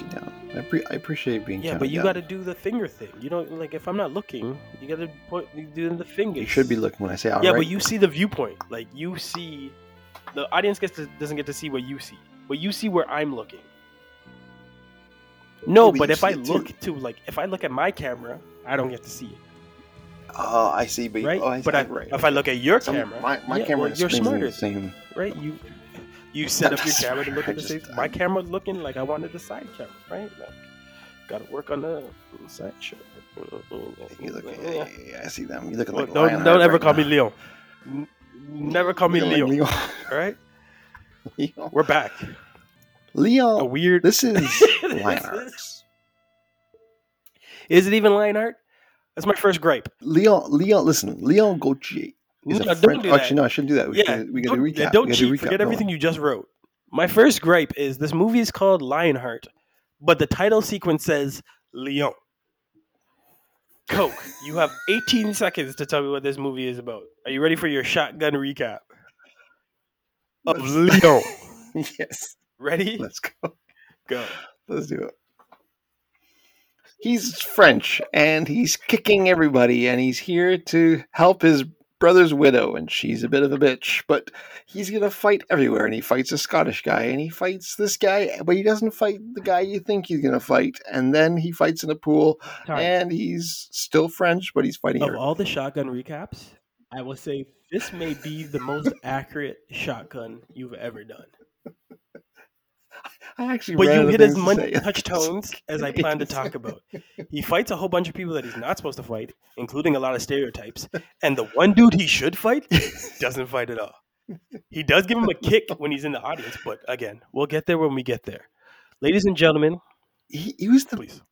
you down. I, pre- I appreciate being Yeah, but you got to do the finger thing. You don't like if I'm not looking, hmm? you got to put you do the fingers. You should be looking when I say all yeah, right. but you see the viewpoint. Like you see, the audience gets to, doesn't get to see what you see, but you see where I'm looking. No, Yeah, but but if I it too. look to like if I look at my camera, I don't get to see it, Oh, I see. But right? oh, I, see, but I, right. if I look at your Some- camera, my, my yeah, camera well, you're smarter, the same. right? You you set up your camera to look at the just- same. My camera looking like I wanted the side camera, right? Like, Got to work on the side shot. You look, yeah, yeah, I see them. You look like don't Lionheart don't ever right call me now. Leon. N- Never call me Leo. like All right, we're back. Leo, A weird. This is This Lionheart. is- it even line art? That's my first gripe. Leo, Leo, Listen, Leon Gauthier is No, a do. Actually, no, I shouldn't do that. We yeah, gotta, we got to recap. yeah, don't cheat. recap. Forget everything you just wrote. My first gripe is this movie is called Lionheart, but the title sequence says Leon. Coke, you have 18 seconds to tell me what this movie is about. Are you ready for your shotgun recap of Leon? yes. Ready? Let's go. Go. Let's do it. He's French and he's kicking everybody and he's here to help his brother's widow and she's a bit of a bitch, but he's gonna fight everywhere and he fights a Scottish guy and he fights this guy, but he doesn't fight the guy you think he's gonna fight, and then he fights in a pool Time. and he's still French, but he's fighting Of her. all the shotgun recaps, I will say this may be the most accurate shotgun you've ever done. I actually But you hit as much touch tones as I plan to talk about. He fights a whole bunch of people that he's not supposed to fight, including a lot of stereotypes. And the one dude he should fight doesn't fight at all. He does give him a kick when he's in the audience, but again, we'll get there when we get there. Ladies and gentlemen, He, he was the please.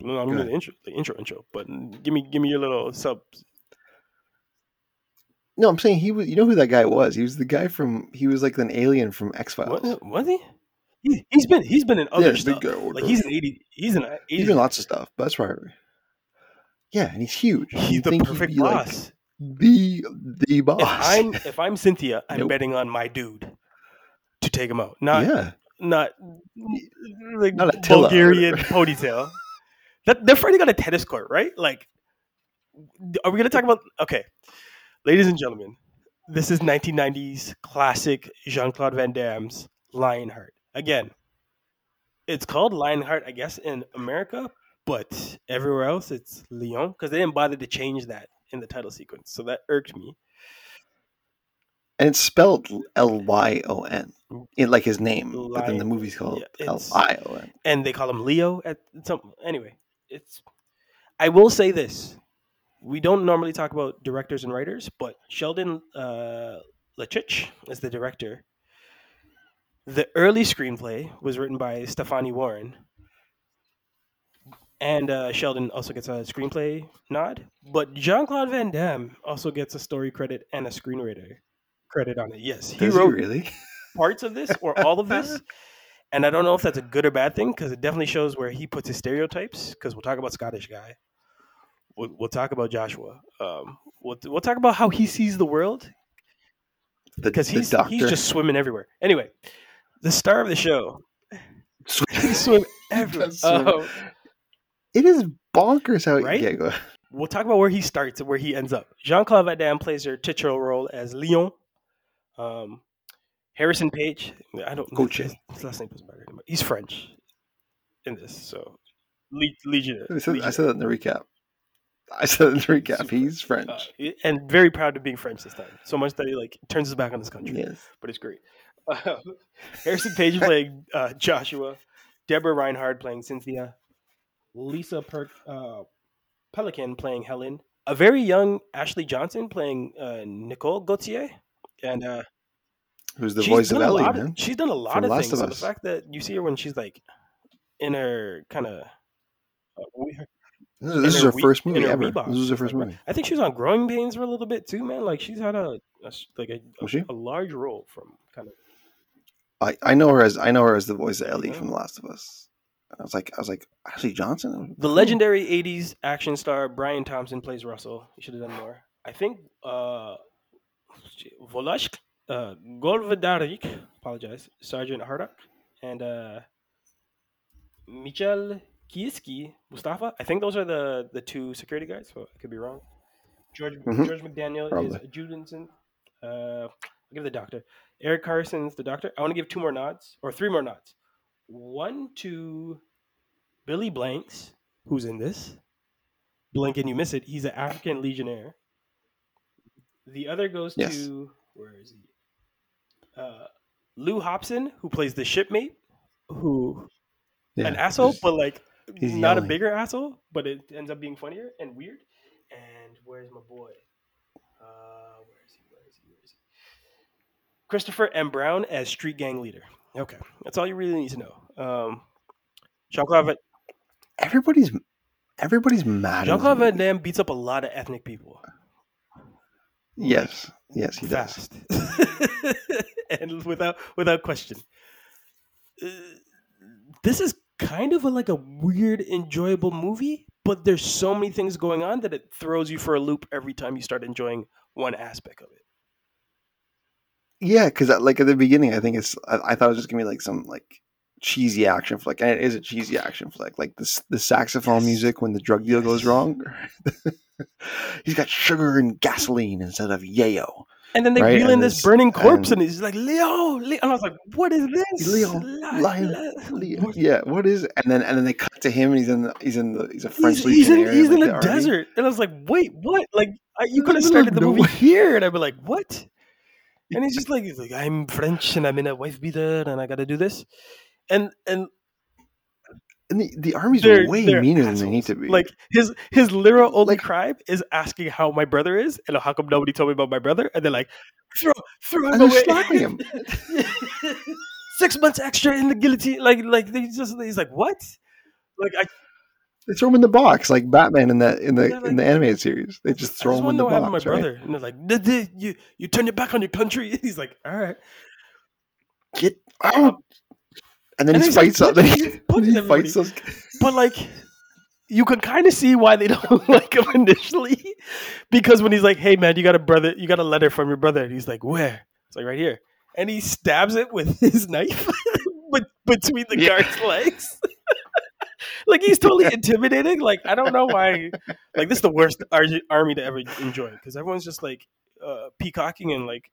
No, I'm the intro, the intro, intro. But give me, give me your little sub. no. I'm saying he was. You know who that guy was? He was the guy from. He was like an alien from X Files. What was he? He? He's been, he's been in other Yeah, stuff. Like he's an eighty, he's an 80s. He's in lots of stuff, but that's right. Yeah, and he's huge. He's the perfect be, like, boss. the the boss. if I'm if I'm Cynthia, I'm Nope. betting on my dude to take him out. Not yeah, not like Not Attila Bulgarian ponytail. That they're fighting on a tennis court, right? Like, are we gonna talk about? Okay, ladies and gentlemen, this is 1990s classic Jean Claude Van Damme's Lionheart. Again, it's called Lionheart, I guess, in America, but everywhere else it's Leon because they didn't bother to change that in the title sequence, so that irked me. and it's spelled L Y O N, like his name, but then the movie's called yeah, L I O N. and they call him Leo at some anyway. It's I will say this. We don't normally talk about directors and writers, but Sheldon uh Lettich is the director. The early screenplay was written by Stefani Warren. And uh, Sheldon also gets a screenplay nod, but Jean Claude Van Damme also gets a story credit and a screenwriter credit on it. Yes, he Does wrote he really? parts of this or all of this. And I don't know if that's a good or bad thing because it definitely shows where he puts his stereotypes. Because we'll talk about Scottish guy. We'll, we'll talk about Joshua. Um, we'll, we'll talk about how he sees the world because he's he's just swimming everywhere. Anyway, the star of the show, he swim swim. Um, it is bonkers how Right? Yeah, go. we'll talk about where he starts and where he ends up. Jean Claude Van Damme plays her titular role as Leon. Um, Harrison Page, I don't know his, his last name doesn't matter. He's French in this, so Le- Legion. I said, I said that in the recap. I said in the recap. He's French. Uh, and very proud of being French this time. So much that he like turns his back on this country, yes. but it's great. Uh, Harrison Page playing uh, Joshua, Deborah Rennard playing Cynthia, Lisa per- uh, Pelikan playing Helen, a very young Ashley Johnson playing uh, Nicole Gauthier, and uh, Who's the voice of Ellie, man? She's done a lot From of things. of so the fact that you see her when she's like in her kind of. Uh, This, this is her her first movie ever. This was her first movie. I think she was on Growing Pains for a little bit too, man. Like she's had a, a like a, she? a large role from kind of. I, I know her as I know her as the voice of Ellie from The Last of Us. And I was like I was like Ashley Johnson. The legendary '80s action star Brian Thompson plays Russell. He should have done more. I think uh, Volashk, uh, Golvadarik, apologize, Sergeant Hardock, and uh, Michel Qissi, Mustafa. I think those are the the two security guys. So I could be wrong. George Mhm. George McDaniel Probably. is Judenson. Uh, I'll give the doctor. Eric Carson's the doctor. I want to give two more nods or three more nods. One to Billy Blanks, who's in this. Blink and you miss it. He's an African Legionnaire. The other goes Yes. to where is he? Uh, Lou Hobson, who plays the shipmate, who Yeah, an asshole, but like he's not a bigger asshole, but it ends up being funnier and weird. And where's my boy? Uh, where is he? Where is he? Where is he? Christopher M. Brown as street gang leader. Okay, that's all you really need to know. Um, Jean Claude everybody's everybody's mad. Jean Claude Van. Damme beats up a lot of ethnic people Yes, yes, he does. and without without question. Uh, this is kind of a, like a weird, enjoyable movie, but there's so many things going on that it throws you for a loop every time you start enjoying one aspect of it. Yeah, because like at the beginning, I think it's I, I thought it was just gonna be like some like cheesy action flick, and it is a cheesy action flick. Like this the saxophone Yes. music when the drug deal goes wrong. He's got sugar and gasoline instead of yayo. And then they Right, reel in this this- burning corpse, and- and, he's like, Leo, Leo. And I was like, what is this? Leo, Lion, Leo. Yeah, what is? It? And then and then they cut to him, and he's in the, he's in the he's a French He's, he's in, he's in the army. desert. And I was like, wait, what? Like, I, you could have started the movie here. And I'd be like, what? And he's just like, he's like, I'm French and I'm in a wife beater and I got to do this. And, and And the, the army's they're, way meaner than they need to be. Like his his literal only Like- crime is asking how my brother is, and how come nobody told me about my brother? And they're like, throw throw him and away. slapping him. Six months extra in the guillotine. Like like they just he's like what? Like I, They throw him in the box like Batman in that in the Yeah, like- in the animated series. They just throw just him in the know what happened box. to my right? brother. And they're like, "Did- did you you turn your back on your country. He's like, all right. Get out! And then And he like fights Then he's he, he fights those. But like, you can kind of see why they don't like him initially, because when he's like, "Hey man, you got a brother, you got a letter from your brother," and he's like, "Where?" It's like right here, and he stabs it with his knife, but between the Yeah. guard's legs. Like he's totally intimidating. Like I don't know why. Like this is the worst ar- army to ever enjoy because everyone's just like uh, peacocking and like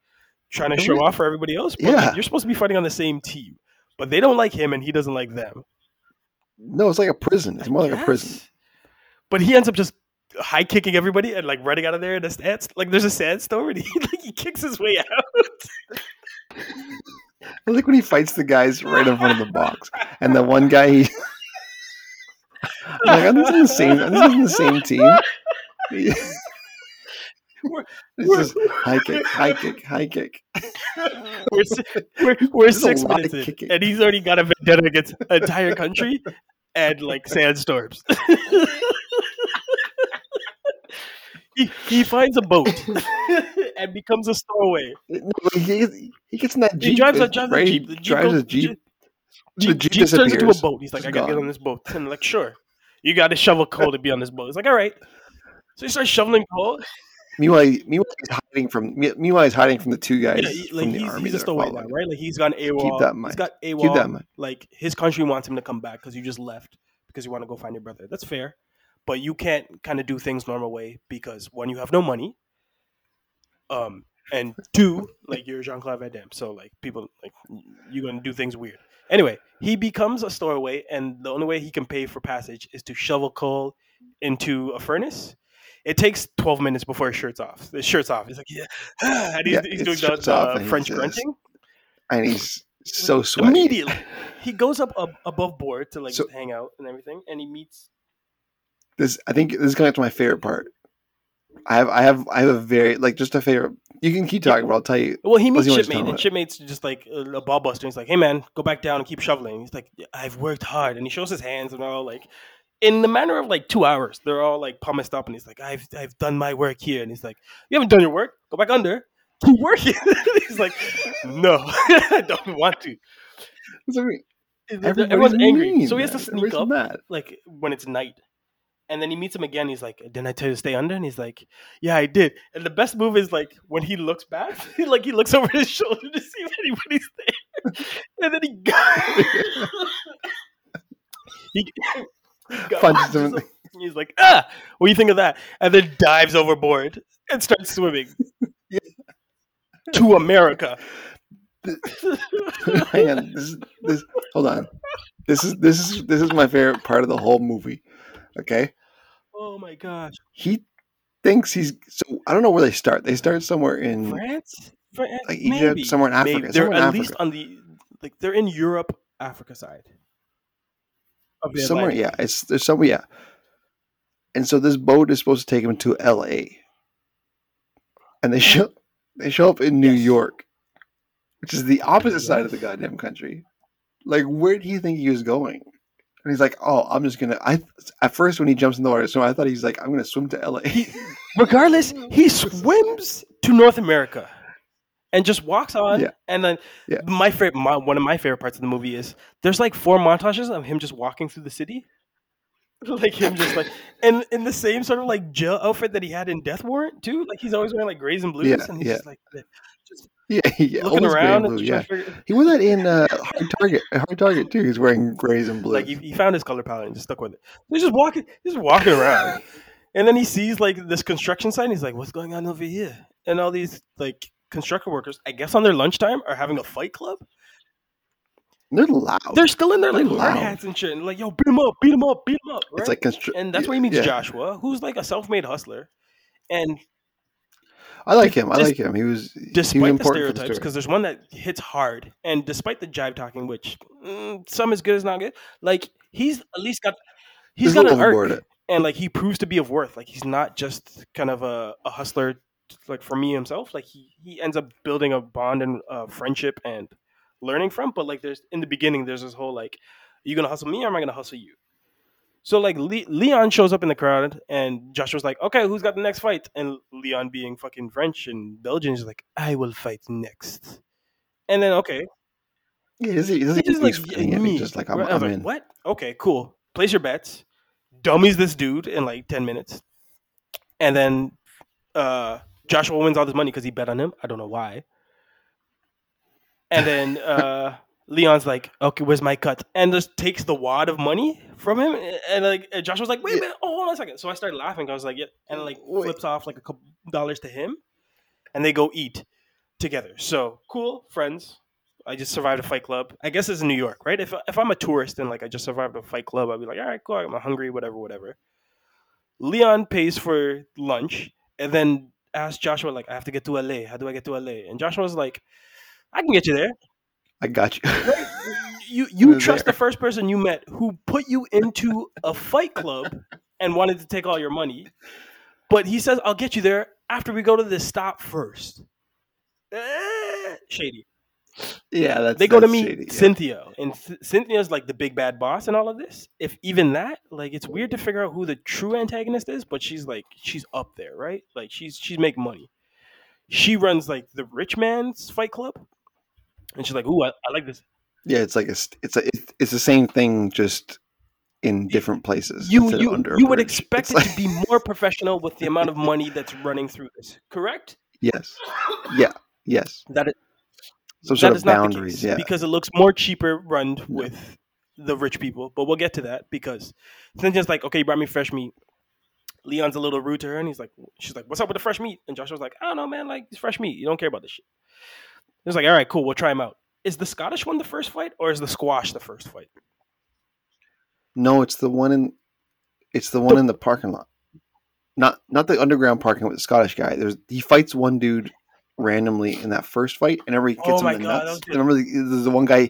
trying to show off for everybody else. But like, Yeah. you're supposed to be fighting on the same team, but they don't like him and he doesn't like them. No, it's like a prison. It's more like a prison. But he ends up just high kicking everybody and like running out of there And a stand. Like there's a sandstorm and he like he kicks his way out. I like when he fights the guys right in front of the box, and the one guy. He, like, are these in the same? Are these in the same team? We're- just high kick, high kick, high kick. We're we're, we're six minutes in, and he's already got a vendetta against an entire country and like sandstorms. he he finds a boat and becomes a stowaway. He, he gets in that jeep. He drives a right? drives a jeep. The jeep drives goes- his jeep. Jeep, jeep, Jeep turns into a boat. He's like, I gotta get on this boat. And I'm like, sure. You got to shovel coal to be on this boat. He's like, all right. So he starts shoveling coal. Meanwhile, meanwhile, he's hiding from. Meanwhile, he's hiding from the two guys Yeah, like from the he's, army. he's a that are stowaway now, right? Like he's gone AWOL. that in He's mind. got AWOL. Keep that in mind. Like his country wants him to come back because you just left because you want to go find your brother. That's fair, but you can't kind of do things normal way because one, you have no money. Um, and two, like you're Jean Claude Van Damme, so like people like you're gonna do things weird. Anyway, he becomes a stowaway, and the only way he can pay for passage is to shovel coal into a furnace. It takes 12 minutes before his shirt's off. His shirt's off. He's like, yeah, and he's, Yeah, he's doing the, uh, French says- grunting. and he's so sweaty. Immediately, he goes up ab- above board to like So- hang out and everything, and he meets. This, I think, this is going to my favorite part. I have, I have, I have a very like just a favorite. You can keep talking, but I'll tell you. Well, he meets Unless you wanna just shipmate, and shipmate's just like a, ball buster. He's like, "Hey, man, go back down and keep shoveling." He's like, "I've worked hard," and he shows his hands, and they're all like, in the manner of like two hours, they're all like pummiced up, and he's like, "I've I've done my work here," and he's like, "You haven't done your work. Go back under. Keep working." he's like, "No, I don't want to." Mean, Everyone's angry, mean. so he has to sneak Everybody's up mad. like when it's night. And then he meets him again. He's like, "Didn't I tell you to stay under?" And he's like, "Yeah, I did." And the best move is like when he looks back, like he looks over his shoulder to see if anybody's there, and then he He, he Punches him He's like, ah, what do you think of that? And then dives overboard and starts swimming Yeah. to America. Hang on. This this. Hold on. This is this is this is my favorite part of the whole movie. Okay. Oh my gosh, He thinks he's. So I don't know where they start. They start somewhere in France, France eh, like Egypt, maybe. somewhere in Africa. Maybe. They're in at Africa. least on the like they're in Europe, Africa side. Somewhere. Yeah. It's there's somewhere. Yeah. And so this boat is supposed to take him to L.A. And they show they show up in New Yes. York, which is the opposite side of the goddamn country. Like, where do you think he was going? And he's like, "Oh, I'm just gonna." I at first when he jumps in the water, so I thought he's like, "I'm gonna swim to L.A." Regardless, he swims to North America and just walks on. Yeah. And then Yeah. my favorite, my, one of my favorite parts of the movie is there's like four montages of him just walking through the city. Like him just like and in the same sort of like jail outfit that he had in Death Warrant too. Like he's always wearing like grays and blues, Yeah, and he's yeah. just like yeah, yeah, looking around blue, yeah. figure, He wore that in uh, Hard Target. Hard Target too. He's wearing grays and blues. like he, he found his color palette and just stuck with it. He's just walking, he's just walking around, and then he sees like this construction site. He's like, "What's going on over here?" And all these like construction workers, I guess on their lunchtime, are having a fight club. They're loud. They're still in their like loud. hats and shit, and like, "Yo, beat him up, beat him up, beat him up." Right? It's like constru- and that's where he meets yeah. Joshua, who's like a self-made hustler, and I like him. I Dis- like him. He was he was despite the stereotypes, because there's one that hits hard, and despite the jive talking, which mm, some is good, is not good. Like he's at least got he's got an arc, and like he proves to be of worth. Like he's not just kind of a, a hustler, like for me himself. Like he he ends up building a bond and uh, friendship and learning from. But like there's in the beginning, there's this whole like, are you gonna hustle me or am I gonna hustle you? So like Le- Leon shows up in the crowd, and Joshua's like, "Okay, who's got the next fight?" And Leon, being fucking French and Belgian, is like, "I will fight next." And then okay, Yeah, is he doesn't, he he's use like, "Yeah, me." Just like, I'm, I'm like, in. What? Okay, cool. Place your bets. Dummies this dude in like ten minutes, and then uh, Joshua wins all this money because he bet on him. I don't know why. And then uh, Leon's like, "Okay, where's my cut?" And just takes the wad of money from him. And like and Joshua's like, "Wait a minute, oh, hold on a second. So I started laughing. I was like, "Yeah," and like flips off like a couple dollars to him, and they go eat together. So cool, friends. I just survived a fight club. I guess it's in New York, right? If if I'm a tourist and like I just survived a fight club, I'd be like, all right, cool. I'm hungry, whatever, whatever. Leon pays for lunch and then asks Joshua like, I have to get to LA. How do I get to LA? And Joshua's like, I can get you there. I got you. You you trust there. the first person you met who put you into a fight club and wanted to take all your money, but he says, I'll get you there after we go to this stop first. Eh, shady yeah, that's they go to that's meet shady, yeah. Cynthia, and C- Cynthia's like the big bad boss and all of this. If even that, like, it's weird to figure out who the true antagonist is, but she's like, she's up there, right? Like, she's she's making money. She runs like the rich man's fight club, and she's like, "Ooh, I, I like this." Yeah, it's like a, it's a, it's, it's the same thing, just in different places. You you you would expect It's it like- to be more professional with the amount of money that's running through this, correct? yes, yeah, yes. That it, Some sort is of not the boundaries. case Yeah, because it looks more cheaper run with the rich people. But we'll get to that because Cynthia's like, okay, you brought me fresh meat. Leon's a little rude to her, and he's like, she's like, what's up with the fresh meat? And Joshua's like, I don't know, man, like it's fresh meat. You don't care about this shit. He's like, all right, cool, we'll try him out. Is the Scottish one the first fight, or is the squash the first fight? no, it's the one in, it's the one in the parking lot. Not not the underground parking with the Scottish guy. There's he fights one dude randomly in that first fight, and everybody Oh gets my him in the God, nuts. Remember, the, there's the one guy,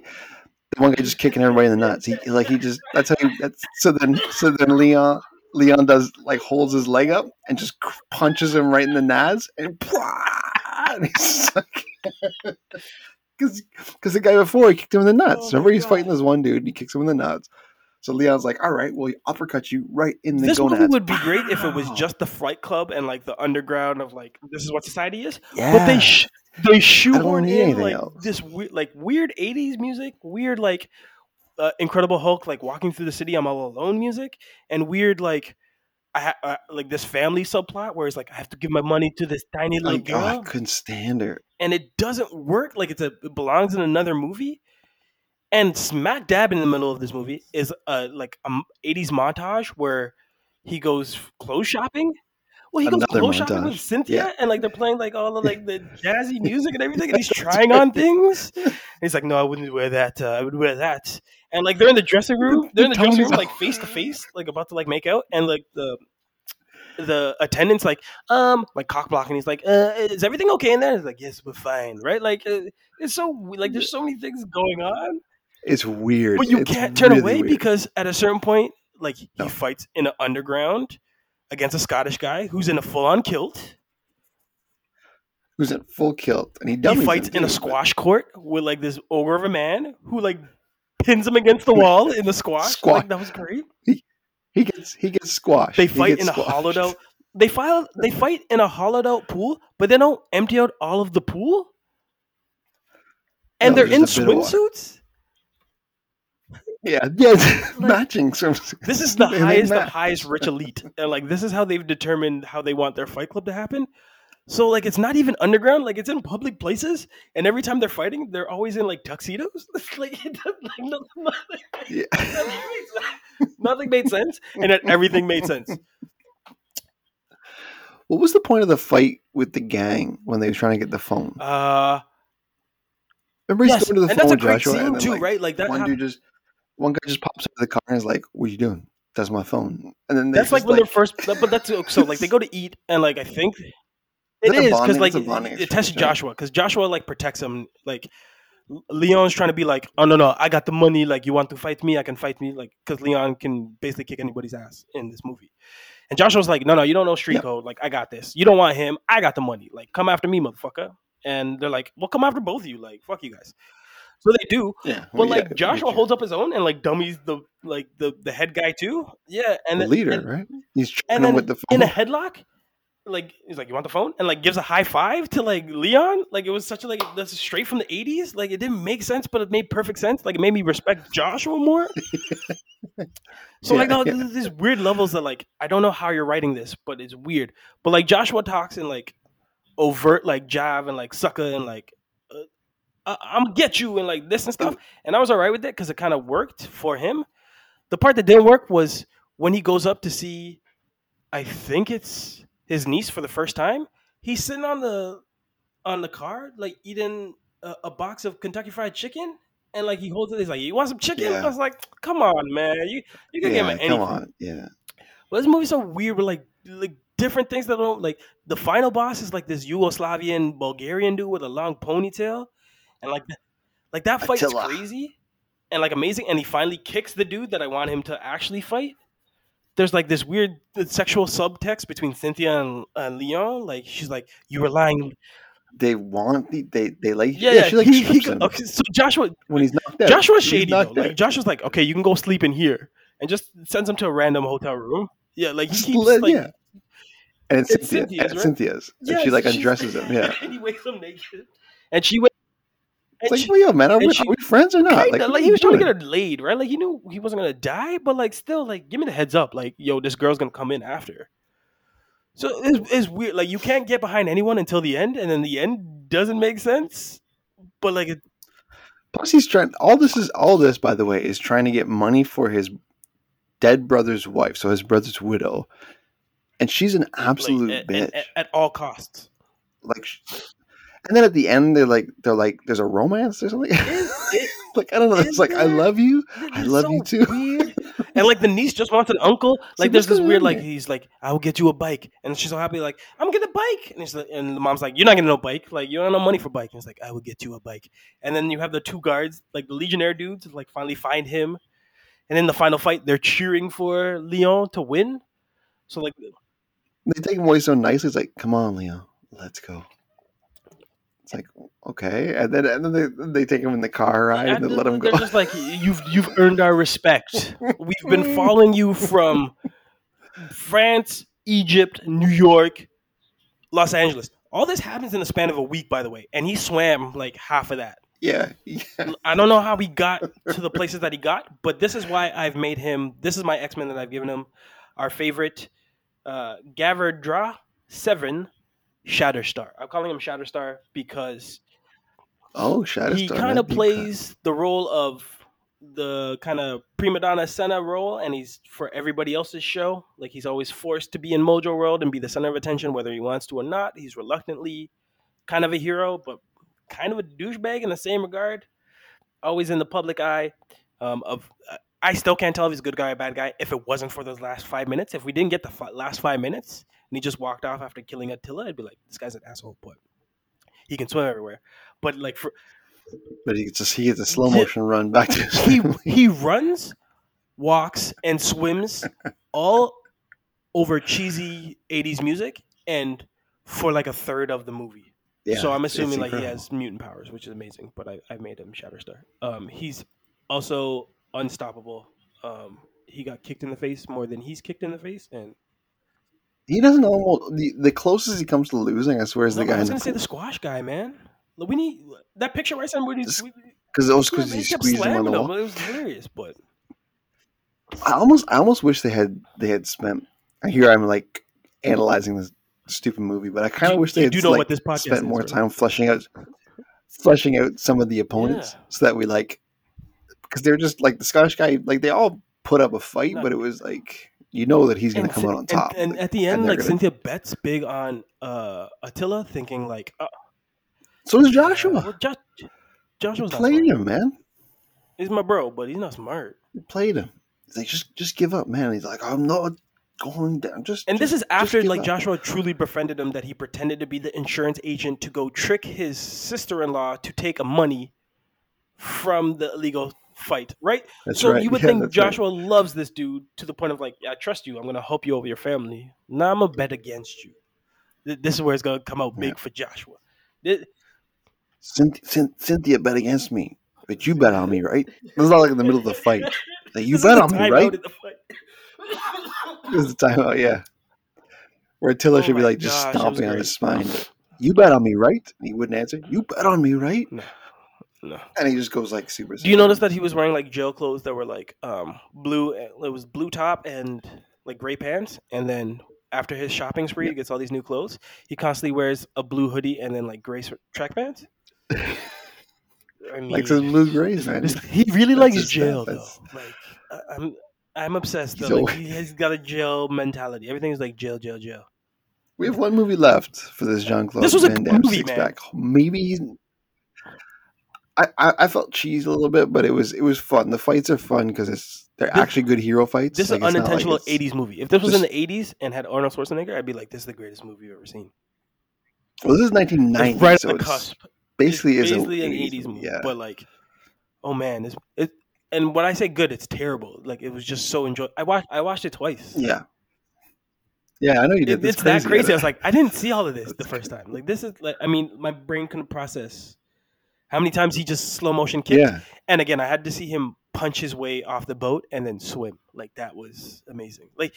the one guy just kicking everybody in the nuts. He like he just that's how he that's so then so then Leon Leon does like holds his leg up and just punches him right in the nads and, and he's like because the guy before he kicked him in the nuts. Oh Remember he's God. fighting this one dude and he kicks him in the nuts. So Leon's like, all right, well, he uppercut you right in the This gonads. movie would be great if it was just the Fight Club and like the underground of like this is what society is. yeah. But they sh- they shoehorn in like else. this weird, like weird '80s music, weird like uh, Incredible Hulk, like walking through the city, I'm all alone music, and weird like I ha- uh, like this family subplot where it's like I have to give my money to this tiny little oh, I couldn't stand her. and it doesn't work. Like it's a it belongs in another movie. And smack dab in the middle of this movie is a like a m- 80s montage where he goes clothes shopping. Well, he goes Another clothes shopping with. Cynthia, Yeah. and like they're playing like all the like the jazzy music and everything, and he's trying on things. And he's like, "No, I wouldn't wear that. Uh, I would wear that." And like they're in the dressing room, they're in the dressing room like face to face, like about to like make out, and like the the attendant's like, um, like cock blocking. He's like, uh, "Is everything okay in there?" He's like, "Yes, we're fine." Right? Like uh, it's so like there's so many things going on, It's weird. but you It's can't turn really away weird. because at a certain point, like he No. fights in an underground against a Scottish guy who's in a full on kilt. who's in full kilt and he he fights in a squash court with like this ogre of a man who like pins him against the wall in the squash. Squash. Like, that was great. He gets he gets squashed. They fight gets in a hollowed out. They file. They fight in a hollowed out pool, but they don't empty out all of the pool. And No, they're in just a bit of water. swimsuits. Yeah, yeah, it's matching swimsuits. This is the They- they highest of match. highest rich elite, and like this is how they've determined how they want their fight club to happen. So like it's not even underground, like it's in public places, and every time they're fighting, they're always in like tuxedos. Like, it does, like nothing, nothing, Yeah. nothing made sense. Nothing made sense, and everything made sense. What was the point of the fight with the gang when they were trying to get the phone? Uh, Remember he's yes, going to the and phone that's a great Joshua, scene too, like, right? Like that. one hap- dude just one guy just pops out of the car and is like, "What are you doing?" That's my phone. And then that's like when they're first, but that's so like they go to eat, and like I think it is because like it's a bonding it tested? Joshua because Joshua like protects him. Like Leon's trying to be like, oh no no, I got the money. Like you want to fight me, I can fight me. Like because Leon can basically kick anybody's ass in this movie. And Joshua's like, no no, you don't know street Yeah. code. Like I got this. You don't want him. I got the money. Like come after me, motherfucker. And they're like, well, come after both of you. Like fuck you guys. So they do. yeah, But well, like we Joshua holds up his own and like dummies the like the the head guy too. Yeah, and the then, leader, and- right? He's trying and then with the in a headlock, like he's like, "You want the phone?" and like gives a high five to like Leon. Like it was such a like that's straight from the eighties. Like it didn't make sense, but it made perfect sense. Like it made me respect Joshua more. so like Yeah, no, yeah. these weird levels that like I don't know how you're writing this, but it's weird. But like Joshua talks in like overt like jab and like sucker and like. Uh, I- I'm gonna get you and like this and stuff, and I was all right with it because it kind of worked for him. The part that didn't work was when he goes up to see I think it's his niece for the first time. He's sitting on the on the car, like eating a, a box of Kentucky Fried Chicken, and like he holds it. He's like, "You want some chicken?" Yeah. I was like, "Come on, man, you you can yeah, give him anything." come on, yeah. But this movie's so weird But like like different things that don't like. The final boss is like this Yugoslavian Bulgarian dude with a long ponytail, and like like that fight is crazy and like amazing. And he finally kicks the dude that I want him to actually fight. There's like this weird uh, sexual subtext between Cynthia and, and Leon. Like she's like, "You were lying." They want the, they they like Yeah, yeah, yeah. she like he, he, okay, so Joshua when he's knocked out. Joshua's shady though. Like. Joshua's like, okay, you can go sleep in here, and just sends him to a random hotel room. Yeah, like he keeps let- like yeah. And it's, It's Cynthia. Cynthia's, and right? Cynthia's. And Yeah, she like undresses him. Yeah. and he wakes up naked, and she. It's like, she, well, yo, man, are we, she- are we friends or not? kinda, Like, like, he was trying to get her laid, right? Like he knew he wasn't gonna die, but like still, like give me the heads up, like yo, this girl's gonna come in after. So it's, it's weird. Like you can't get behind anyone until the end, and then the end doesn't make sense. But like, it, Plus, he's trying. All this is all this, by the way, is trying to get money for his dead brother's wife, so his brother's widow, and she's an absolute like, at, bitch. at, at, at all costs. like, and then at the end, they're like, they're like, there's a romance or something. it- like I don't know. It's like I love you. I love so you too. Weird. And like the niece just wants an uncle. Like like, there's this weird like he's like, I will get you a bike, and she's so happy like I'm gonna get a bike, and he's like, and the mom's like, you're not getting no bike, like you don't have no money for bike, and he's like, I will get you a bike, and then you have the two guards, like the legionnaire dudes, like finally find him, and in the final fight they're cheering for Leon to win. So like They take him away so nicely. It's like, come on, Leo, let's go. It's like okay, and then and then they, they take him in the car ride and they let him go. They're just like you've you've earned our respect. We've been following you from France, Egypt, New York, Los Angeles. All this happens in the span of a week, by the way, and he swam like half of that. yeah, yeah. I don't know how he got to the places that he got, but this is why I've made him. This is my X Men that I've given him our favorite, uh, Gavardra Severin, Shatterstar. I'm calling him Shatterstar because Oh, Shatterstar. he kind of plays the role of the kind of prima donna Senna role, and he's for everybody else's show. Like he's always forced to be in Mojo World and be the center of attention, whether he wants to or not. He's reluctantly kind of a hero, but kind of a douchebag in the same regard. Always in the public eye. Um, of uh, I still can't tell if he's a good guy or a bad guy. If it wasn't for those last five minutes, if we didn't get the fi- last five minutes, and he just walked off after killing Attila, I'd be like, this guy's an asshole. But he can swim everywhere. But like for But he gets a, he gets a slow motion run back to his he he runs, walks, and swims all over cheesy '80s music, and for like a third of the movie. Yeah, so I'm assuming like he has mutant powers, which is amazing. But I, I made him Shatterstar. Um, he's also unstoppable. Um, he got kicked in the face more than he's kicked in the face, and He doesn't almost the, the closest he comes to losing. I swear is No, the guy. I was gonna say the squash guy, man. We need that picture right there. Where he's, This- we, because it was because man, he squeezed him on the him. It was hilarious, but I almost I almost wish they had they had spent. Here I'm like analyzing this stupid movie, but I kind of wish they had do know like, what this podcast spent is, more right? time fleshing out fleshing out some of the opponents Yeah. so that we like because they're just like the Scottish guy like they all put up a fight, but it was like you know that he's going to come out on top. And, like, at the end, like gonna- Cynthia bets big on uh, Attila, thinking like, uh, so does Joshua. well, Josh, Joshua's played him, man. He's my bro, but he's not smart. He played him. He's like, just just give up, man. He's like, I'm not going down. Just And this just- is after like up." Joshua truly befriended him that he pretended to be the insurance agent to go trick his sister-in-law to take a money from the illegal fight, right? That's so right. you would Yeah, think that's right. Joshua loves this dude to the point of like, yeah, I trust you. I'm gonna help you over your family. Now I'm gonna bet against you. This is where it's gonna come out big Yeah. for Joshua. Th- Cynthia, Cynthia bet against me, but you bet on me, right? This is not like in the middle of the fight. Like, you bet on me, right? in the fight. This is the timeout, yeah. Where Attila Oh should be like just gosh, it stomping on his spine. You bet on me, right? And he wouldn't answer. You bet on me, right? No, no. And he just goes like super. Do you notice that he was wearing like jail clothes that were like um blue? It was blue top and like gray pants, and then after his shopping spree, he gets all these new clothes. He constantly wears a blue hoodie and then like gray track pants. I mean, Like his blue grays, man. he really That's likes his jail stuff. though. Like I- I'm, I'm obsessed. He's Though. Like, he has got a jail mentality. Everything is like jail, jail, jail. We have one movie left for this Jean Claude This was a Van good Damme movie, six man. pack. Maybe he's. I, I, I felt cheesy a little bit, but it was it was fun. The fights are fun because it's they're This- actually good hero fights. This is an not like unintentional '80s movie. If this was in the '80s and had Arnold Schwarzenegger, I'd be like, "This is the greatest movie you've ever seen." Well, this is 1990, It's right so on the cusp. basically it's is basically an an 80s, 80s movie. Yeah, But like, oh man, it's it. And when I say good, it's terrible. Like it was just so enjoy. I watched. I watched it twice. yeah, yeah. I know you did. It- it's that crazy. I was like, I didn't see all of this the first time. Like this is like, I mean, my brain couldn't process how many times he just slow motion kicked. yeah, And again, I had to see him punch his way off the boat and then swim. Like that was amazing. Like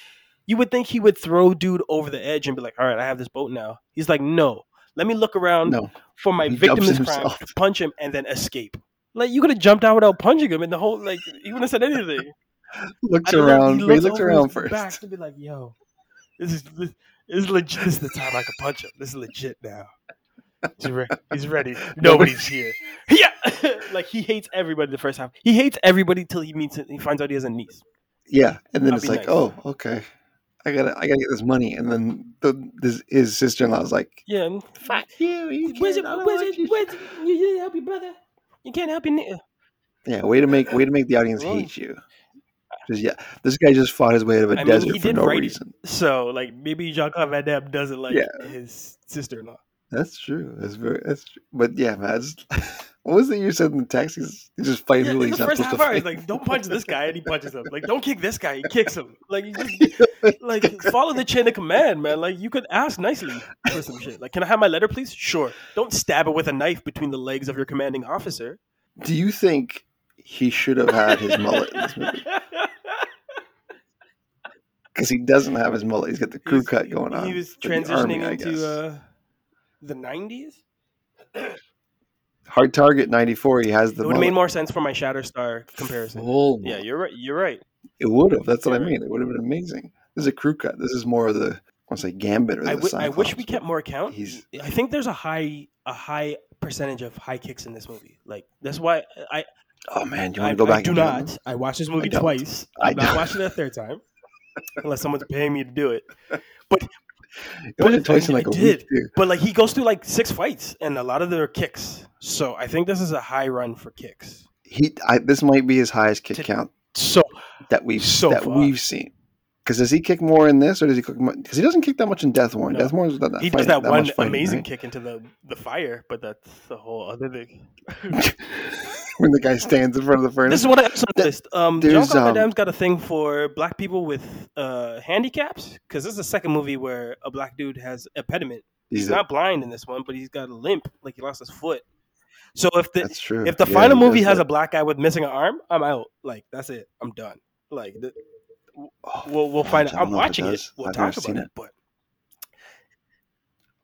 you would think he would throw dude over the edge and be like, "All right, I have this boat now." He's like, "No, let me look around no, for my He victim dumps crime, punch him, and then escape." Like you could have jumped out without punching him, and the whole like you wouldn't have said anything. love- around. He looks over around first. Back to be like, "Yo, this is this, this is legit. This is the time I can punch him. This is legit now." He's, re- he's ready. Nobody's here. Yeah, like he hates everybody the first time. He hates everybody till he meets. He finds out he has a niece. Yeah, and then I'll it's like, nice. oh, okay, I gotta, I gotta get this money, and then the this, his sister in law is like, Yeah. fuck you, you Where's it? can't- I Where's it? you." Where's it? You didn't help your brother. You can't help your. Ni- Yeah, way to make, way to make the audience Well, hate you. 'Cause, yeah, this guy just fought his way out of a I desert he for did no write it. reason. So like maybe Jean Claude Van Damme doesn't like Yeah. his sister-in-law. That's true. That's very. That's true. But yeah, man. It's, what was it you said in the text? He's, just fighting Yeah, who he's the first half to hour, he's like, "Don't punch this guy," and he punches him. Like, "Don't kick this guy," he kicks him. Like, you just like follow the chain of command, man. Like, you could ask nicely for some shit. Like, "Can I have my letter, please?" Sure. Don't stab it with a knife between the legs of your commanding officer. Do you think he should have had his mullet in this movie? Because he doesn't have his mullet. He's got the crew He's- cut going on. He was transitioning army, into uh, the '90s. Hard target ninety four. He has the it would have made more sense for my Shatterstar comparison. Full Yeah, you're right. You're right. It would have. That's what I You're right. mean. It would have been amazing. This is a crew cut. This is more of the. I want to say Gambit or the I, w- I wish we kept more account. He's I think there's a high a high percentage of high kicks in this movie. Like that's why I Oh man, do you I, want to go I back? do do not. I watched this movie twice. I I'm not don't. watching it a third time unless someone's paying me to do it. You watched it twice in like a did. week too. But like he goes through like six fights, and a lot of them are kicks. So I think this is a high run for kicks. He, I, this might be his highest kick count So that we've So that far. we've seen. Because does he kick more in this, or does he kick? Because he doesn't kick that much in Death Warrant. No. Death Warrant not that he does fighting- that, one fighting, amazing right? kick into the the fire, but that's the whole other thing. when the guy stands in front of the furnace. This is what I also noticed. Um, there's, Jean-Claude Van um, Damme's got a thing for black people with uh, handicaps because this is the second movie where a black dude has a pediment. He's He's a- not blind in this one, but he's got a limp, like he lost his foot. So if the if the Yeah, final movie has a black guy with missing an arm, I'm out. Like that's it. I'm done. Like th- Oh, we'll we'll find out. I'm if it watching it. We'll I've talk about seen it. it. But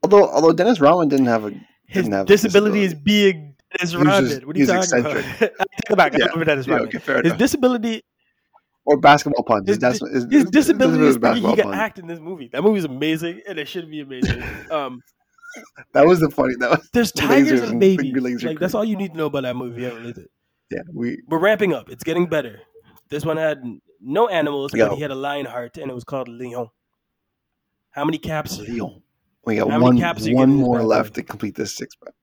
although although Dennis Rodman didn't have a his didn't have disability is being Dennis just- Rodman. What are you talking about? I take it back. I Yeah. love Dennis Yeah, okay, His enough. disability or basketball puns. His, His, his, his- disability is thinking he can act in this movie. That movie's amazing, and it should be amazing. Um, That was the funny. That was there's tigers and babies. Like that's all you need to know about that movie. Yeah, yeah. We We're ramping up. It's getting better. This one had no animals, but he had a lion heart, and it was called Leon. How many caps? Leon. We got How one caps one more left to complete this six pack.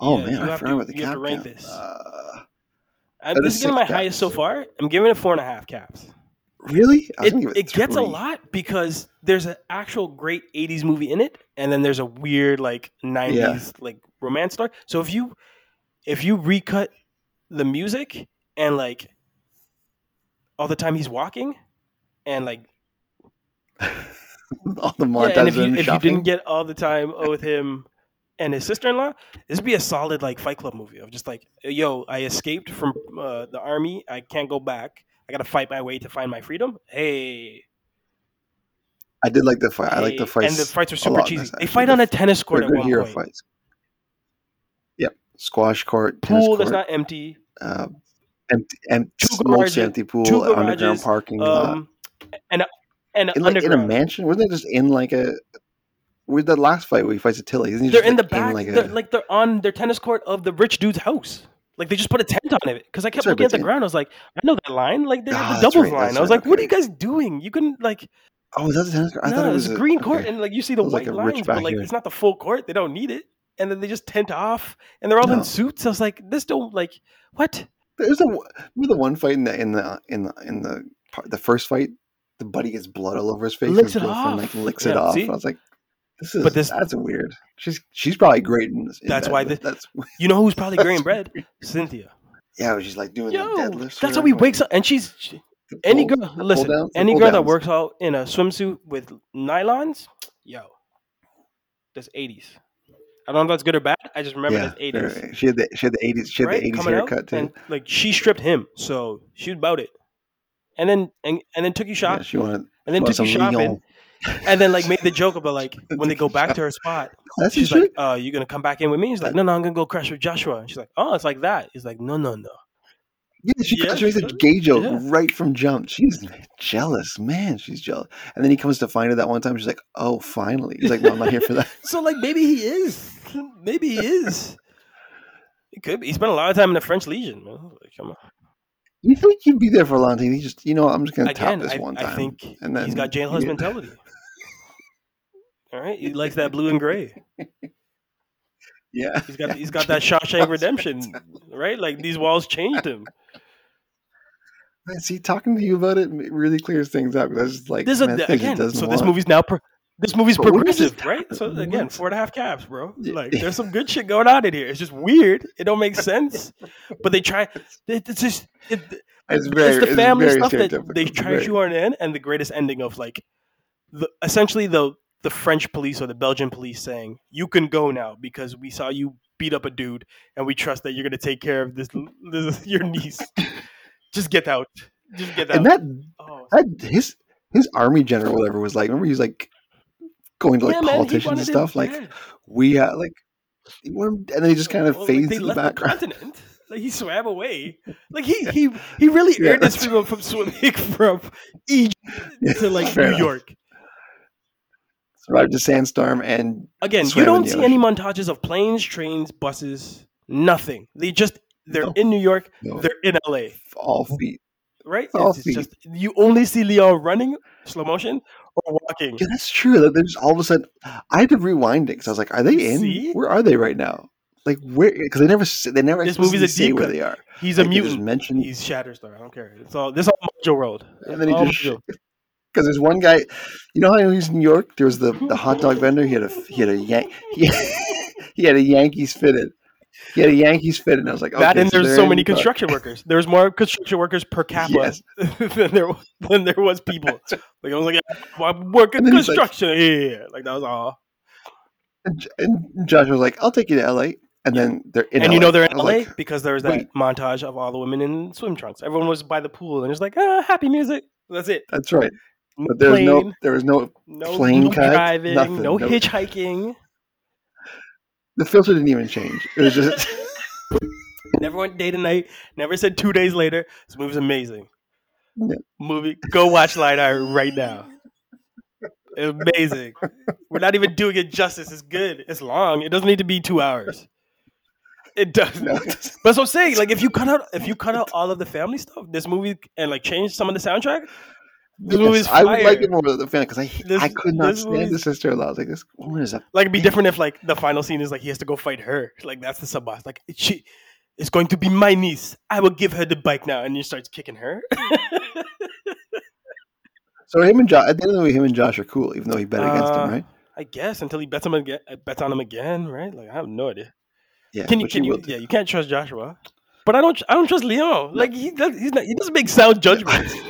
Oh Yeah, man, I forgot to- about the you have cap to rank count. this. Uh, I'm, this is getting my highest so far. I'm giving it four and a half caps. really? I was It, it gets a lot because there's an actual great 80s movie in it and then there's a weird like 90s like romance story so if you if you recut the music and like all the time he's walking and like All the yeah, and if you and if you didn't get all the time with him and his sister-in-law this would be a solid like fight club movie of just like yo i escaped from uh, the army i can't go back i gotta fight my way to find my freedom hey I did like the fight. I like the Hey, fights. And the fights are super cheesy. They fight on a tennis court at one hero point. fights. Yep. Squash court, tennis Pool court, that's not empty. uh, empty, empty, Two garages- empty pool, two underground garages, parking lot. Um, and and in, like, in a mansion? Wasn't they just in like a? Where's the last fight where he fights Attila? Isn't he they're in the like, back. like a, they're, like they're on their tennis court of the rich dude's house. Like they just put a tent on it because I kept That's right, looking at the ground. I was like, I know that line. Like they Ah, have the that's doubles right, line. that's I was right, like, what are you guys doing? You couldn't like oh, is that the tennis court? I no, thought it was a a green court okay. and like you see the white like a lines, but like backyard. it's not the full court. They don't need it. And then they just tent off and they're all No. in suits. I was like, this don't like what? There's a remember the one fight in the in the in the in the part, the first fight. The buddy gets blood all over his face. and Licks it off. Like licks Yeah, it off. I was like, this is But this- that's weird. She's she's probably great in this. in That's that, why this- that's You know who's probably growing That's bread? Cynthia. yeah. She's like doing Yo, the deadlifts. that's how he wakes up, and she's she- The any girl. Listen, downs, any pull girl that works out in a swimsuit with nylons, yo, that's eighties. I don't know if that's good or bad. I just remember yeah, that's eighties, right. She had the she had the eighties she had right? the eighties out, haircut too. and like she stripped him, so she was about it. And then and, and then took you yeah, she wanted. and then took you shopping, Leon. and then like made the joke about like when they go back to her spot, That's she's like? "Uh, you gonna come back in with me?" He's like, "No, no, I'm gonna go crash with Joshua." And she's like, "Oh, it's like that." He's like, "No, no, no." Yeah, she, Yeah, she makes a gay joke Yeah. right from jump. She's jealous, man. She's jealous. And then he comes to find her that one time. She's like, "Oh, finally." He's like, "No, I'm not here for that." So like maybe he is. Maybe he is. He could be. He spent a lot of time in the French Legion, man. Like, come on. You think he'd be there for a long time? He just, you know, I'm just gonna Again, top this I, one I think and then he's got jailhouse yeah. mentality. All right, he likes that blue and gray. Yeah, He's got he's got that Shawshank Redemption, right? Like these walls changed him. See, talking to you about it really clears things up. It's like, This is man, a, again. So this movie's now this movie's But what is this progressive, right? So again, four and a half caps, bro. Like there's some good shit going on in here. It's just weird. It don't make sense, but they try. It, it's just it, It's very, it's the family very stuff that they try to shoehorn in, and the greatest ending of like, the essentially the the French police or the Belgian police saying, "You can go now because we saw you beat up a dude, and we trust that you're gonna take care of this, this your niece. Just get out. Just get out." And that, oh, that his his army general, whatever, was like. Remember, he's like going to like yeah, man, politicians and him stuff. Like we, uh, like, he wanted- and then he just kind of Well, fades like, to the background. continent. Like he swam away. Like he he he really Yeah, earned his freedom from swimming from Egypt to like New enough. York. Survived the sandstorm and Again, you don't the see any montages of planes, trains, buses, nothing. They just They're No. in New York. No. They're in LA. all feet. Right? It's, it's just you only see Leon running slow motion or walking. Yeah, that's true. Like, There's all of a sudden, I had to rewind it because I was like, "Are they in? See? Where are they right now? Like where? Because they never, they never This movie's a deep where they are. He's a Like, just mutant. mention- He's Shatterstar. I don't care. It's all this all Mojo World. And then he just because there's one guy, you know how he's in New York. There was the, the hot dog vendor. He had a he had a Yan- he, he had a Yankees fitted. He had a Yankees fit, And I was like, that and there's so many construction workers. There's more construction workers per capita Yes. than there than there was people. Like I was like, I'm working he's like- construction. yeah, yeah, yeah. Like that was all. And, Josh was like, I'll take you to LA. And then they're in and LA. you know they're in LA like, because there was that wait. montage of all the women in swim trunks. Everyone was by the pool and it's like, ah, happy music. That's it. That's right. But there's no Plane, there was no no, plane no driving, no no- hitchhiking. The filter didn't even change. It was just Never went day to night. Never said two days later. This movie's amazing. Yeah. Movie. Go watch Light right now. Amazing. We're not even doing it justice. It's good. It's long. It doesn't need to be two hours. It does. no, But that's what I'm saying. Like if you cut out if you cut out all of the family stuff, this movie and like change some of the soundtrack, this Yes, movie's I would like it more with the fan because I This- I could not stand the sister in law. I was like, this woman is a like it'd be different if like the final scene is like he has to go fight her. Like that's the sub boss. Like she is going to be my niece. I will give her the bike now, and he starts kicking her. so him and Josh. At the end of the way, him and Josh are cool, even though he bet against Uh, him, right? I guess until he bets him again, bets on him again, right? Like I have no idea. Yeah. Can you? Can you? Yeah, you can't trust Joshua. But I don't. I don't trust Leon. Like he does. He's not. He doesn't make sound judgments.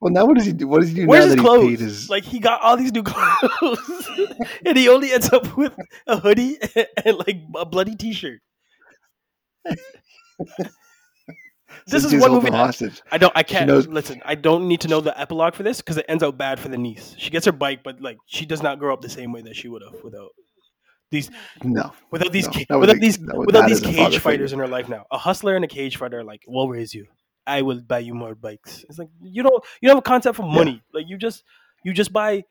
Well, now what does he do? What does he do Where's now his clothes? his? Like he got all these new clothes, and he only ends up with a hoodie and like a bloody T-shirt. this since is one movie. I, hostage. I don't. I can't knows- listen. I don't need to know the epilogue for this because it ends out bad for the niece. She gets her bike, but like she does not grow up the same way that she would have without these No, without these No, ca- without the- these without these cage fighters figure. in her life now. A hustler and a cage fighter like, we'll raise you. I will buy you more bikes. It's like you don't you don't have a concept for money. Like you just you just buy.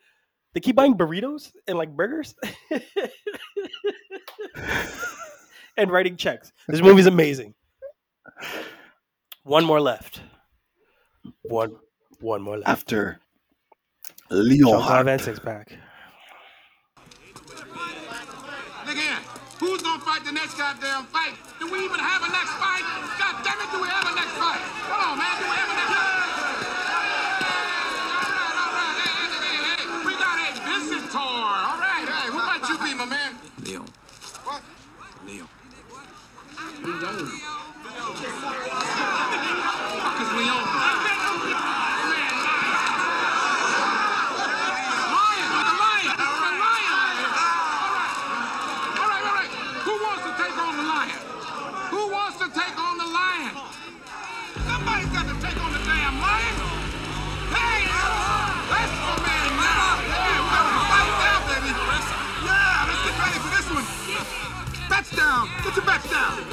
They keep buying burritos and like burgers, and writing checks. This movie's amazing. One more left. One one more left. after Lionheart. Van Six pack. Look here. Who's gonna fight the next goddamn fight? Do we even have a next fight? God damn it, do we have a next fight? Come on, man. Do we have a next fight? All right, all right. Hey, hey, hey, hey. We got a business tour. All right. Hey, who might you be, my man? Leon. What? Leon. Fuck down! Get your back down!